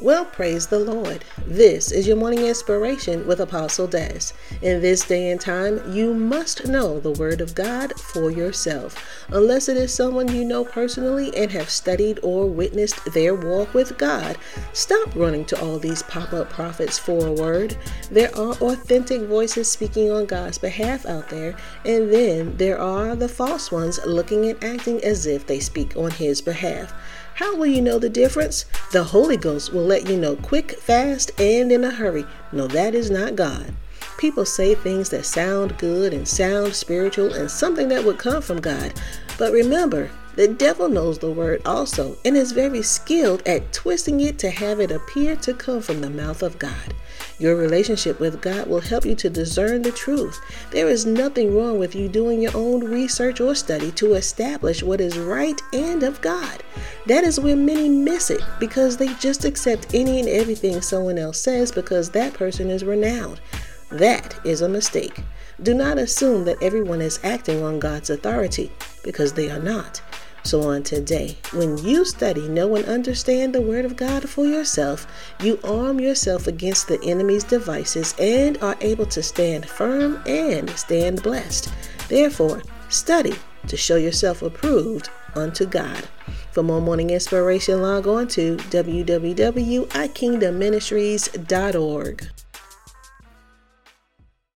Well, praise the Lord. This is your morning inspiration with Apostle Dez. In this day and time, you must know the Word of God for yourself. Unless it is someone you know personally and have studied or witnessed their walk with God, stop running to all these pop up prophets for a word. There are authentic voices speaking on God's behalf out there, and then there are the false ones looking and acting as if they speak on His behalf. How will you know the difference? The Holy Ghost will let you know quick, fast, and in a hurry. No, that is not God. People say things that sound good and sound spiritual and something that would come from God. But remember, the devil knows the word also and is very skilled at twisting it to have it appear to come from the mouth of God. Your relationship with God will help you to discern the truth. There is nothing wrong with you doing your own research or study to establish what is right and of God. That is where many miss it because they just accept any and everything someone else says because that person is renowned. That is a mistake. Do not assume that everyone is acting on God's authority because they are not. So, on today, when you study, know, and understand the Word of God for yourself, you arm yourself against the enemy's devices and are able to stand firm and stand blessed. Therefore, study to show yourself approved unto God. For more morning inspiration, log on to www.ikingdomministries.org.